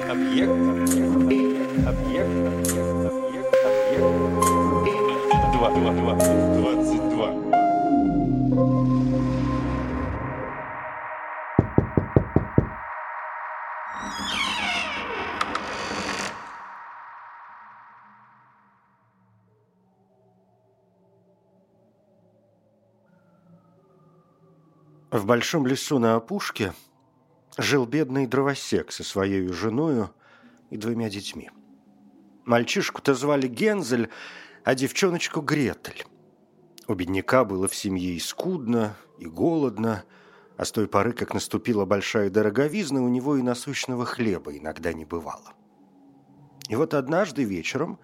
Объект, объект, объект, объект. Два, два, два, двадцать два. В большом лесу на опушке жил бедный дровосек со своей женою и двумя детьми. Мальчишку-то звали Гензель, а девчоночку Гретель. У бедняка было в семье и скудно, и голодно, а с той поры, как наступила большая дороговизна, у него и насущного хлеба иногда не бывало. И вот однажды вечером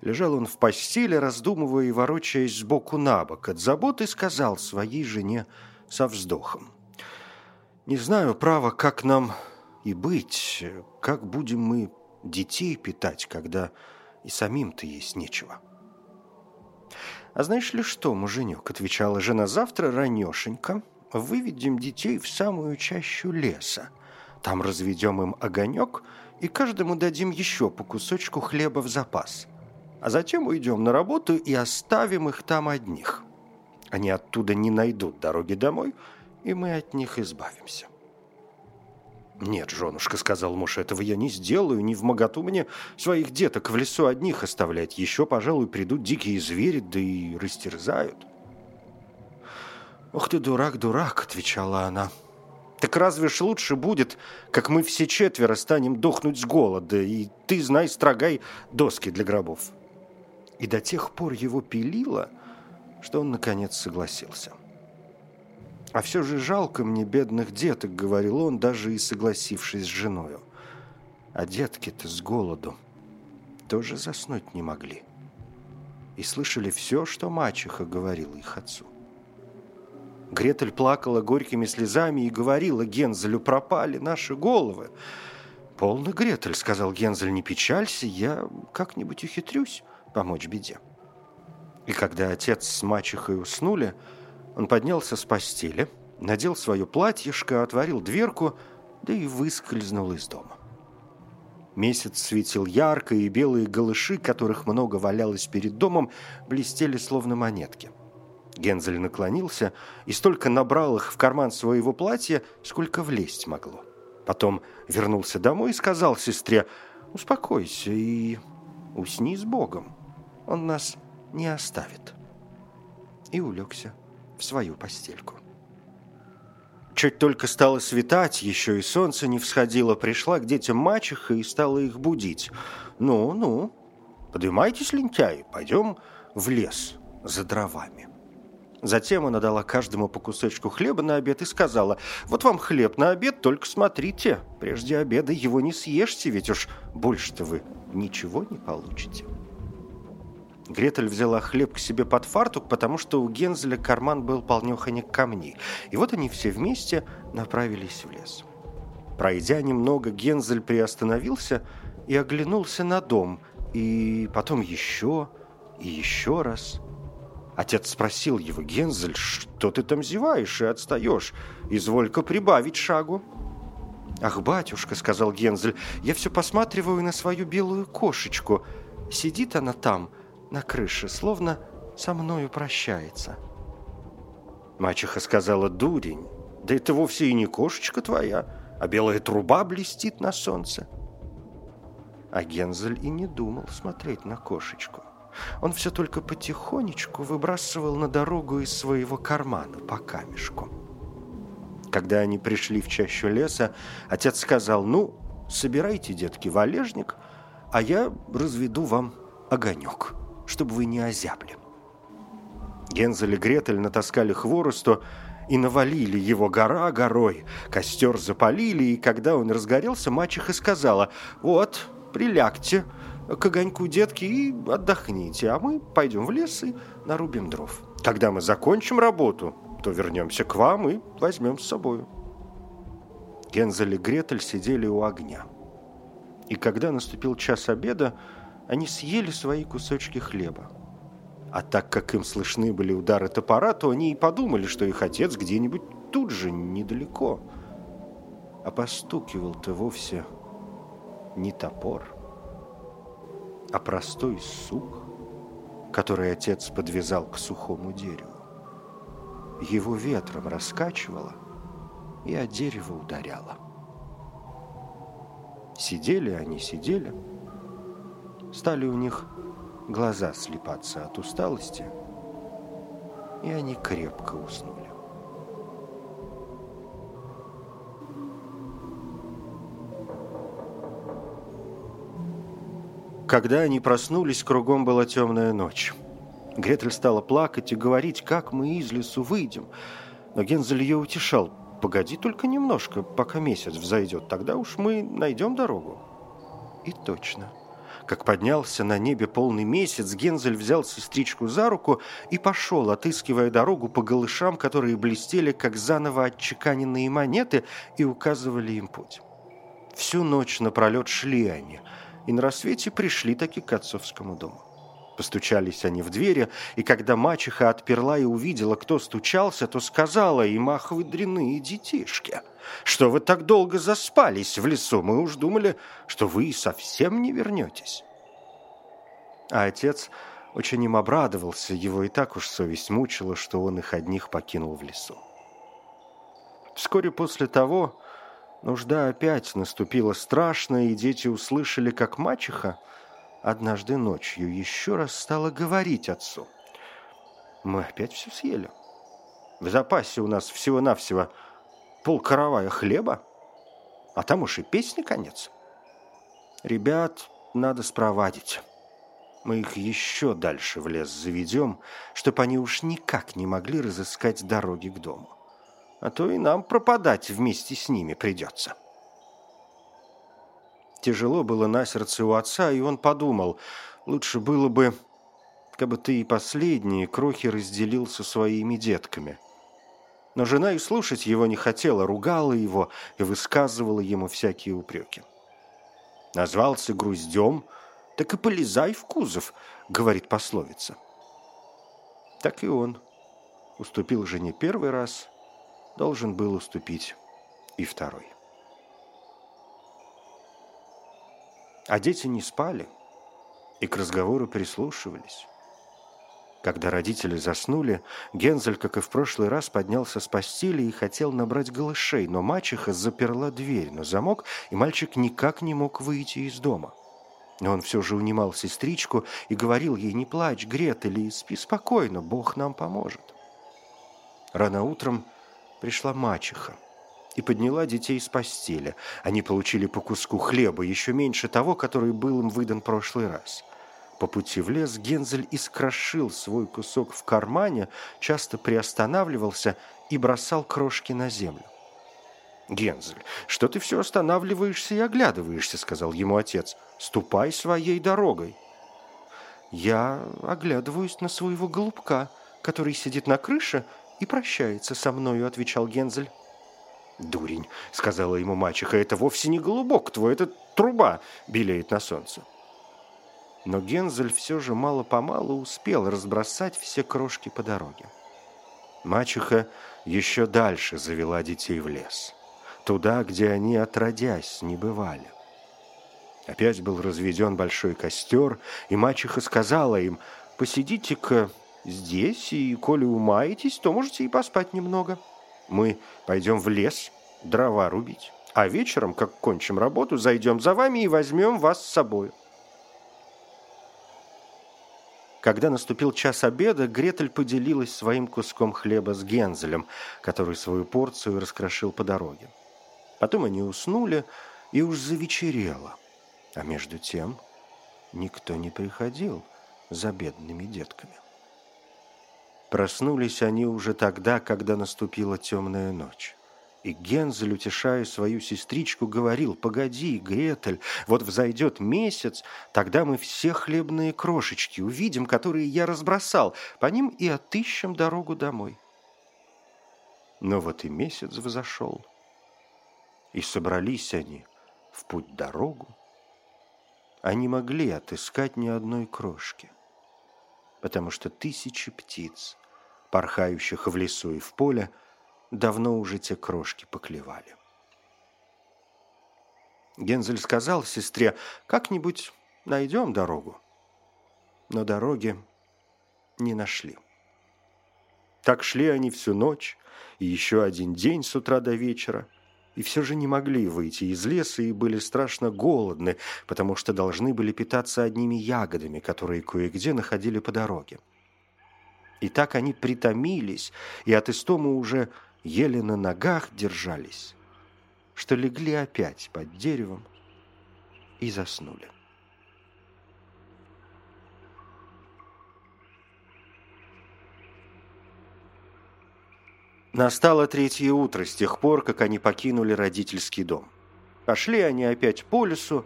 лежал он в постели, раздумывая и ворочаясь сбоку на бок от заботы, сказал своей жене со вздохом. «Не знаю, право, как нам и быть, как будем мы детей питать, когда и самим-то есть нечего». «А знаешь ли что, муженек?» – отвечала жена. «Завтра ранешенько выведем детей в самую чащу леса. Там разведем им огонек и каждому дадим еще по кусочку хлеба в запас. А затем уйдем на работу и оставим их там одних. Они оттуда не найдут дороги домой, и мы от них избавимся». «Нет, женушка», — сказал муж, — «этого я не сделаю, не в моготу мне своих деток в лесу одних оставлять. Еще, пожалуй, придут дикие звери, да и растерзают». «Ох ты, дурак, дурак», — отвечала она. «Так разве ж лучше будет, как мы все четверо станем дохнуть с голода, и ты, знай, строгай доски для гробов». И до тех пор его пилило, что он, наконец, согласился. «А все же жалко мне бедных деток», — говорил он, даже и согласившись с женою. «А детки-то с голоду тоже заснуть не могли. И слышали все, что мачеха говорила их отцу. Гретель плакала горькими слезами и говорила Гензелю, пропали наши головы. «Полно, Гретель», — сказал Гензель, — «не печалься, я как-нибудь ухитрюсь помочь беде». И когда отец с мачехой уснули, он поднялся с постели, надел свое платьишко, отворил дверку, да и выскользнул из дома. Месяц светил ярко, и белые голыши, которых много валялось перед домом, блестели словно монетки. Гензель наклонился и столько набрал их в карман своего платья, сколько влезть могло. Потом вернулся домой и сказал сестре, «Успокойся и усни с Богом, Он нас не оставит». И улегся свою постельку. Чуть только стало светать, еще и солнце не всходило, пришла к детям мачеха и стала их будить. «Ну, ну, поднимайтесь, лентяи, пойдем в лес за дровами». Затем она дала каждому по кусочку хлеба на обед и сказала, «Вот вам хлеб на обед, только смотрите, прежде обеда его не съешьте, ведь уж больше-то вы ничего не получите». Гретель взяла хлеб к себе под фартук, потому что у Гензеля карман был полнеханек камней. И вот они все вместе направились в лес. Пройдя немного, Гензель приостановился и оглянулся на дом, и потом еще и еще раз. Отец спросил его, «Гензель, что ты там зеваешь и отстаешь? Изволь-ка прибавить шагу». «Ах, батюшка», — сказал Гензель, «я все посматриваю на свою белую кошечку. Сидит она там, на крыше, словно со мною прощается». Мачеха сказала, «Дурень, да это вовсе и не кошечка твоя, а белая труба блестит на солнце». А Гензель и не думал смотреть на кошечку. Он все только потихонечку выбрасывал на дорогу из своего кармана по камешку. Когда они пришли в чащу леса, отец сказал, «Ну, собирайте, детки, валежник, а я разведу вам огонек, чтобы вы не озябли». Гензель и Гретель натаскали хворосту и навалили его гора горой. Костер запалили, и когда он разгорелся, мачеха сказала, «Вот, прилягте, к огоньку, детки, и отдохните, а мы пойдем в лес и нарубим дров. Когда мы закончим работу, то вернемся к вам и возьмем с собой. Гензель и Гретель сидели у огня. И когда наступил час обеда, они съели свои кусочки хлеба. А так как им слышны были удары топора, то они и подумали, что их отец где-нибудь тут же, недалеко. А постукивал-то вовсе не топор, а простой сук, который отец подвязал к сухому дереву. Его ветром раскачивало и о дерево ударяло. Сидели они, сидели. Стали у них глаза слепаться от усталости, и они крепко уснули. Когда они проснулись, кругом была темная ночь. Гретель стала плакать и говорить, как мы из лесу выйдем. Но Гензель ее утешал. «Погоди только немножко, пока месяц взойдет, тогда уж мы найдем дорогу». И точно. Как поднялся на небе полный месяц, Гензель взял сестричку за руку и пошел, отыскивая дорогу по голышам, которые блестели, как заново отчеканенные монеты, и указывали им путь. Всю ночь напролет шли они – и на рассвете пришли таки к отцовскому дому. Постучались они в двери, и когда мачеха отперла и увидела, кто стучался, то сказала им, ах вы дряные детишки, что вы так долго заспались в лесу, мы уж думали, что вы совсем не вернетесь. А отец очень им обрадовался, его и так уж совесть мучила, что он их одних покинул в лесу. Вскоре после того Нужда опять наступила страшная, и дети услышали, как мачеха однажды ночью еще раз стала говорить отцу. «Мы опять все съели. В запасе у нас всего-навсего полкоровая хлеба, а там уж и песни конец. Ребят надо спровадить. Мы их еще дальше в лес заведем, чтобы они уж никак не могли разыскать дороги к дому а то и нам пропадать вместе с ними придется. Тяжело было на сердце у отца, и он подумал, лучше было бы, как бы ты и последние крохи разделил со своими детками. Но жена и слушать его не хотела, ругала его и высказывала ему всякие упреки. Назвался груздем, так и полезай в кузов, говорит пословица. Так и он уступил жене первый раз, должен был уступить и второй. А дети не спали и к разговору прислушивались. Когда родители заснули, Гензель, как и в прошлый раз, поднялся с постели и хотел набрать голышей, но мачеха заперла дверь на замок, и мальчик никак не мог выйти из дома. Но он все же унимал сестричку и говорил ей «Не плачь, Гретель, и спи спокойно, Бог нам поможет». Рано утром пришла мачеха и подняла детей с постели. Они получили по куску хлеба, еще меньше того, который был им выдан прошлый раз. По пути в лес Гензель искрошил свой кусок в кармане, часто приостанавливался и бросал крошки на землю. «Гензель, что ты все останавливаешься и оглядываешься?» — сказал ему отец. «Ступай своей дорогой». «Я оглядываюсь на своего голубка, который сидит на крыше и прощается со мною», — отвечал Гензель. «Дурень», — сказала ему мачеха, — «это вовсе не голубок твой, это труба белеет на солнце». Но Гензель все же мало-помалу успел разбросать все крошки по дороге. Мачеха еще дальше завела детей в лес, туда, где они, отродясь, не бывали. Опять был разведен большой костер, и мачеха сказала им, «Посидите-ка здесь, и коли умаетесь, то можете и поспать немного. Мы пойдем в лес дрова рубить, а вечером, как кончим работу, зайдем за вами и возьмем вас с собой. Когда наступил час обеда, Гретель поделилась своим куском хлеба с Гензелем, который свою порцию раскрошил по дороге. Потом они уснули, и уж завечерело. А между тем никто не приходил за бедными детками. Проснулись они уже тогда, когда наступила темная ночь. И Гензель, утешая свою сестричку, говорил, «Погоди, Гретель, вот взойдет месяц, тогда мы все хлебные крошечки увидим, которые я разбросал, по ним и отыщем дорогу домой». Но вот и месяц взошел, и собрались они в путь-дорогу, не могли отыскать ни одной крошки, потому что тысячи птиц порхающих в лесу и в поле, давно уже те крошки поклевали. Гензель сказал сестре, как-нибудь найдем дорогу. Но дороги не нашли. Так шли они всю ночь и еще один день с утра до вечера, и все же не могли выйти из леса и были страшно голодны, потому что должны были питаться одними ягодами, которые кое-где находили по дороге. И так они притомились, и от истомы уже еле на ногах держались, что легли опять под деревом и заснули. Настало третье утро с тех пор, как они покинули родительский дом. Пошли они опять по лесу,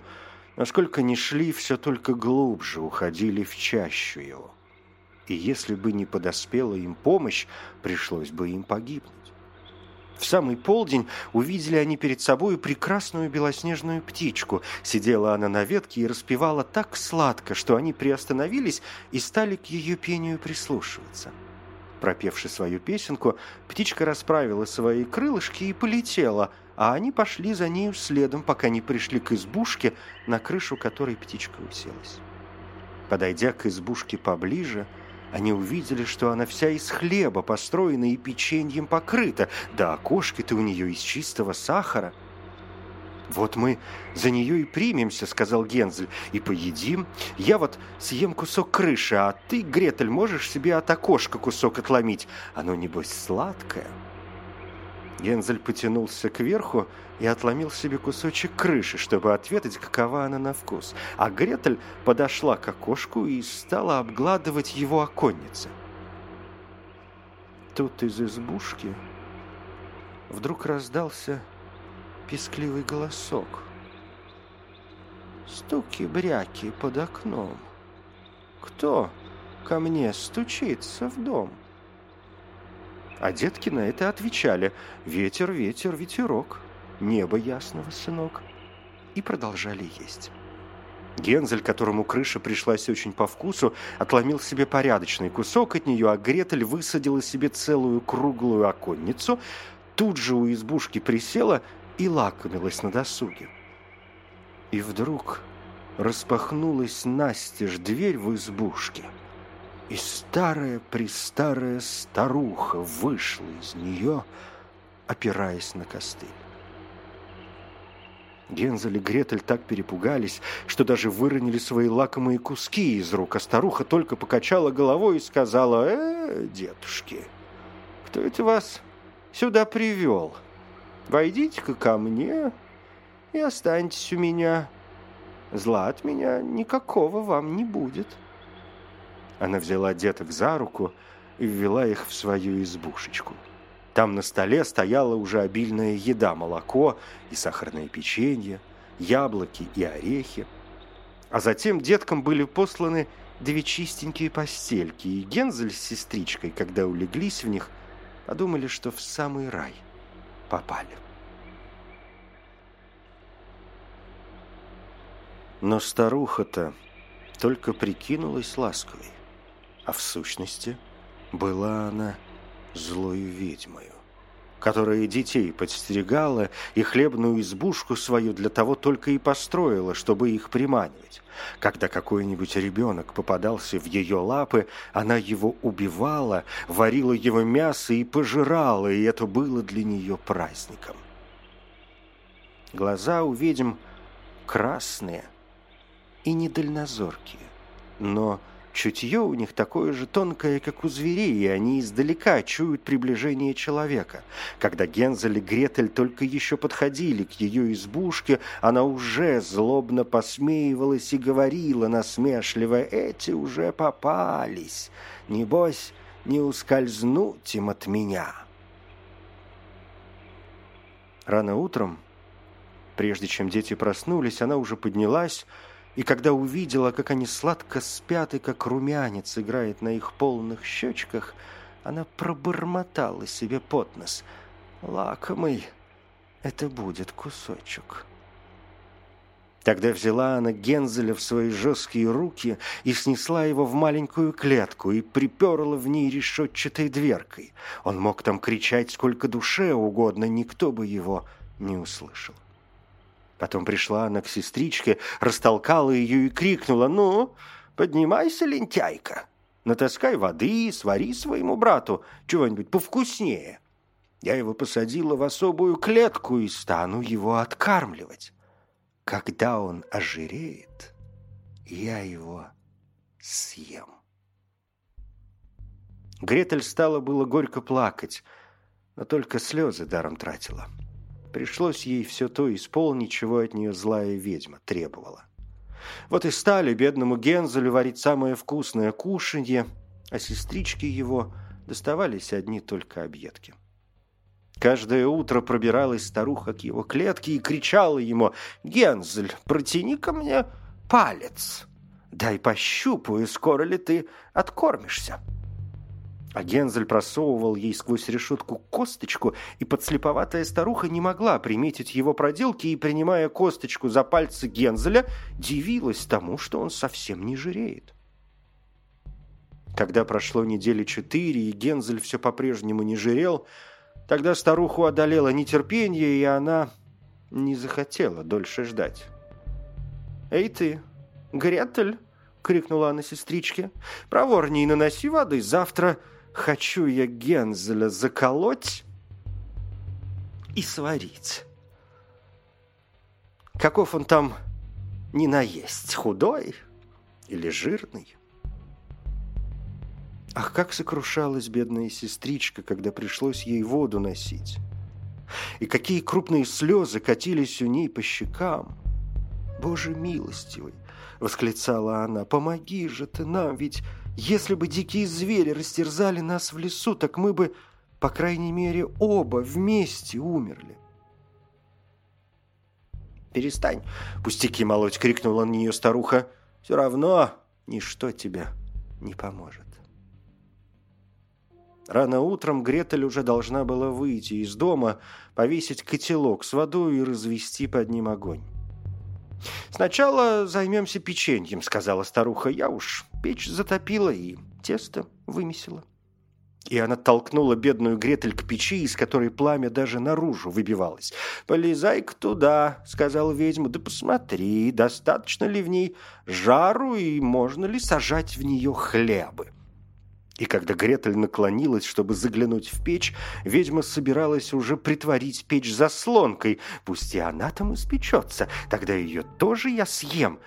насколько ни шли, все только глубже уходили в чащу его. И если бы не подоспела им помощь, пришлось бы им погибнуть. В самый полдень увидели они перед собой прекрасную белоснежную птичку. Сидела она на ветке и распевала так сладко, что они приостановились и стали к ее пению прислушиваться. Пропевши свою песенку, птичка расправила свои крылышки и полетела, а они пошли за нею следом, пока не пришли к избушке, на крышу которой птичка уселась. Подойдя к избушке поближе, они увидели, что она вся из хлеба построена и печеньем покрыта, да окошки-то у нее из чистого сахара – «Вот мы за нее и примемся», — сказал Гензель, — «и поедим. Я вот съем кусок крыши, а ты, Гретель, можешь себе от окошка кусок отломить. Оно, небось, сладкое». Гензель потянулся кверху и отломил себе кусочек крыши, чтобы ответить, какова она на вкус. А Гретель подошла к окошку и стала обгладывать его оконницы. Тут из избушки вдруг раздался пескливый голосок. Стуки-бряки под окном. Кто ко мне стучится в дом? А детки на это отвечали «Ветер, ветер, ветерок, небо ясного, сынок» и продолжали есть. Гензель, которому крыша пришлась очень по вкусу, отломил себе порядочный кусок от нее, а Гретель высадила себе целую круглую оконницу, тут же у избушки присела и лакомилась на досуге. И вдруг распахнулась настежь дверь в избушке, и старая-престарая старуха вышла из нее, опираясь на костыль. Гензель и Гретель так перепугались, что даже выронили свои лакомые куски из рук, а старуха только покачала головой и сказала, «Э, детушки, кто это вас сюда привел?» Войдите-ка ко мне и останьтесь у меня. Зла от меня никакого вам не будет». Она взяла деток за руку и ввела их в свою избушечку. Там на столе стояла уже обильная еда, молоко и сахарное печенье, яблоки и орехи. А затем деткам были посланы две чистенькие постельки, и Гензель с сестричкой, когда улеглись в них, подумали, что в самый рай – попали. Но старуха-то только прикинулась ласковой, а в сущности была она злою ведьмою, которая детей подстерегала и хлебную избушку свою для того только и построила, чтобы их приманивать. Когда какой-нибудь ребенок попадался в ее лапы, она его убивала, варила его мясо и пожирала, и это было для нее праздником. Глаза у ведьм красные и недальнозоркие, но Чутье у них такое же тонкое, как у зверей, и они издалека чуют приближение человека. Когда Гензель и Гретель только еще подходили к ее избушке, она уже злобно посмеивалась и говорила насмешливо, «Эти уже попались, небось, не ускользнуть им от меня». Рано утром, прежде чем дети проснулись, она уже поднялась, и когда увидела, как они сладко спят и как румянец играет на их полных щечках, она пробормотала себе под нос. «Лакомый, это будет кусочек». Тогда взяла она Гензеля в свои жесткие руки и снесла его в маленькую клетку и приперла в ней решетчатой дверкой. Он мог там кричать сколько душе угодно, никто бы его не услышал. Потом пришла она к сестричке, растолкала ее и крикнула, «Ну, поднимайся, лентяйка, натаскай воды, свари своему брату чего-нибудь повкуснее. Я его посадила в особую клетку и стану его откармливать. Когда он ожиреет, я его съем». Гретель стала было горько плакать, но только слезы даром тратила. Пришлось ей все то исполнить, чего от нее злая ведьма требовала. Вот и стали бедному Гензелю варить самое вкусное кушанье, а сестрички его доставались одни только объедки. Каждое утро пробиралась старуха к его клетке и кричала ему «Гензель, протяни ко мне палец, дай пощупаю, скоро ли ты откормишься». А Гензель просовывал ей сквозь решетку косточку, и подслеповатая старуха не могла приметить его проделки и, принимая косточку за пальцы Гензеля, дивилась тому, что он совсем не жиреет. Когда прошло недели четыре, и Гензель все по-прежнему не жирел, тогда старуху одолело нетерпение, и она не захотела дольше ждать. «Эй ты, Гретель!» — крикнула она сестричке. «Проворней наноси воды, завтра хочу я Гензеля заколоть и сварить. Каков он там не наесть, худой или жирный? Ах, как сокрушалась бедная сестричка, когда пришлось ей воду носить. И какие крупные слезы катились у ней по щекам. Боже милостивый, восклицала она, помоги же ты нам, ведь если бы дикие звери растерзали нас в лесу, так мы бы, по крайней мере, оба вместе умерли. «Перестань, пустяки молоть!» — крикнула на нее старуха. «Все равно ничто тебе не поможет». Рано утром Гретель уже должна была выйти из дома, повесить котелок с водой и развести под ним огонь. «Сначала займемся печеньем», — сказала старуха. «Я уж печь затопила и тесто вымесила». И она толкнула бедную Гретель к печи, из которой пламя даже наружу выбивалось. «Полезай-ка туда», — сказала ведьма, — «да посмотри, достаточно ли в ней жару и можно ли сажать в нее хлебы». И когда Гретель наклонилась, чтобы заглянуть в печь, ведьма собиралась уже притворить печь заслонкой. Пусть и она там испечется, тогда ее тоже я съем.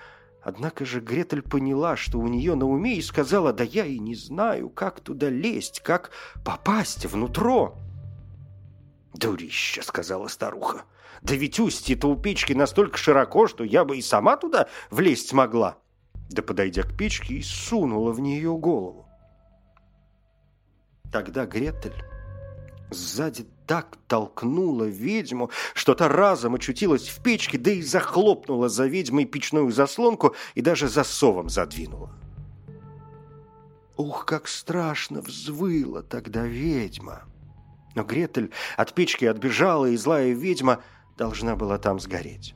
Однако же Гретель поняла, что у нее на уме, и сказала, да я и не знаю, как туда лезть, как попасть внутрь. «Дурище», — сказала старуха, — «да ведь устье-то у печки настолько широко, что я бы и сама туда влезть могла». Да, подойдя к печке, и сунула в нее голову. Тогда Гретель сзади так толкнула ведьму, что та разом очутилась в печке, да и захлопнула за ведьмой печную заслонку и даже засовом задвинула. Ух, как страшно взвыла тогда ведьма! Но Гретель от печки отбежала, и злая ведьма должна была там сгореть.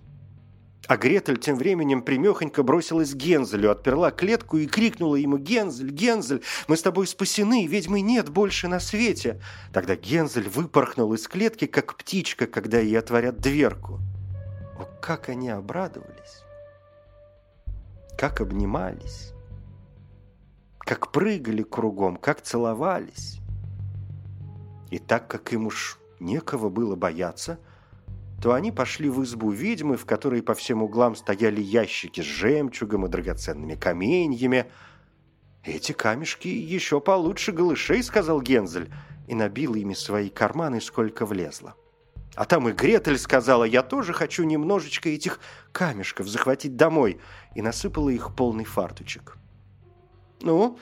А Гретель тем временем примехонько бросилась к Гензелю, отперла клетку и крикнула ему «Гензель, Гензель, мы с тобой спасены, ведьмы нет больше на свете!» Тогда Гензель выпорхнул из клетки, как птичка, когда ей отворят дверку. О, как они обрадовались! Как обнимались! Как прыгали кругом, как целовались! И так как им уж некого было бояться – то они пошли в избу ведьмы, в которой по всем углам стояли ящики с жемчугом и драгоценными каменьями. «Эти камешки еще получше голышей», — сказал Гензель, и набил ими свои карманы, сколько влезло. А там и Гретель сказала, я тоже хочу немножечко этих камешков захватить домой, и насыпала их полный фартучек. «Ну,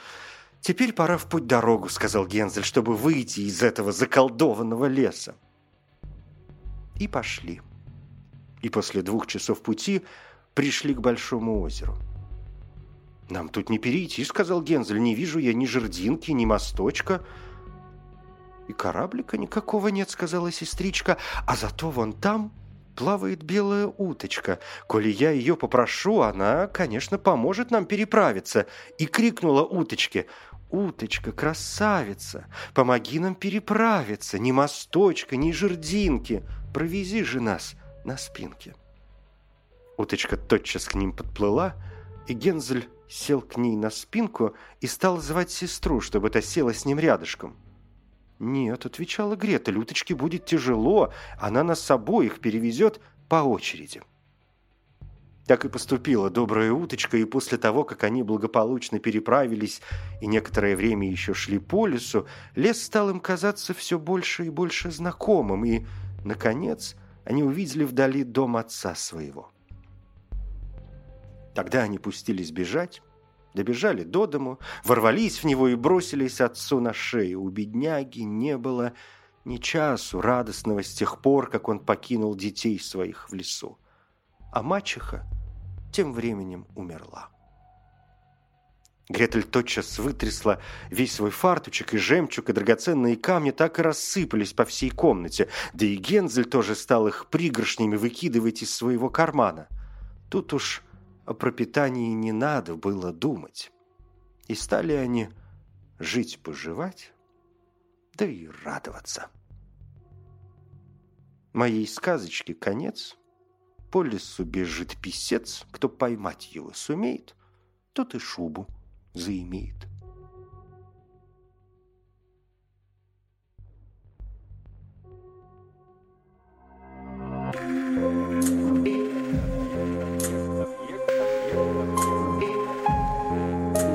теперь пора в путь дорогу», — сказал Гензель, чтобы выйти из этого заколдованного леса и пошли. И после двух часов пути пришли к большому озеру. «Нам тут не перейти», — сказал Гензель. «Не вижу я ни жердинки, ни мосточка». «И кораблика никакого нет», — сказала сестричка. «А зато вон там плавает белая уточка. Коли я ее попрошу, она, конечно, поможет нам переправиться». И крикнула уточке. «Уточка, красавица, помоги нам переправиться, ни мосточка, ни жердинки, провези же нас на спинке». Уточка тотчас к ним подплыла, и Гензель сел к ней на спинку и стал звать сестру, чтобы та села с ним рядышком. «Нет», — отвечала Гретель, — «уточке будет тяжело, она нас обоих перевезет по очереди». Так и поступила добрая уточка, и после того, как они благополучно переправились и некоторое время еще шли по лесу, лес стал им казаться все больше и больше знакомым, и, наконец, они увидели вдали дом отца своего. Тогда они пустились бежать, добежали до дому, ворвались в него и бросились отцу на шею. У бедняги не было ни часу радостного с тех пор, как он покинул детей своих в лесу. А мачеха тем временем умерла. Гретель тотчас вытрясла весь свой фартучек, и жемчуг, и драгоценные камни так и рассыпались по всей комнате, да и Гензель тоже стал их пригоршнями выкидывать из своего кармана. Тут уж о пропитании не надо было думать. И стали они жить-поживать, да и радоваться. Моей сказочке конец – по лесу бежит писец, кто поймать его сумеет, тот и шубу заимеет.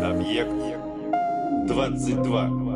Объект 22.